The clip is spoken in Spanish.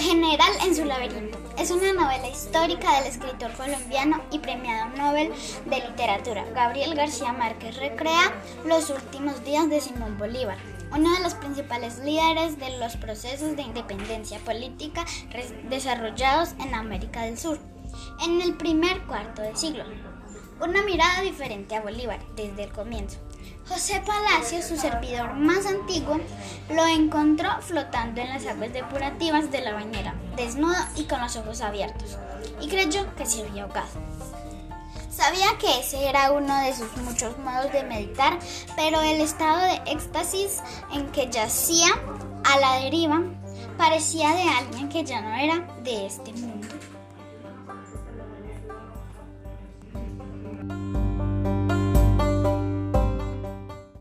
general en su laberinto. Es una novela histórica del escritor colombiano y premiado Nobel de Literatura. Gabriel García Márquez recrea los últimos días de Simón Bolívar, uno de los principales líderes de los procesos de independencia política desarrollados en América del Sur en el primer cuarto de siglo. Una mirada diferente a Bolívar desde el comienzo. José Palacio, su servidor más antiguo, lo encontró flotando en las aguas depurativas de la bañera, desnudo y con los ojos abiertos, y creyó que se había ahogado. Sabía que ese era uno de sus muchos modos de meditar, pero el estado de éxtasis en que yacía a la deriva parecía de alguien que ya no era de este mundo.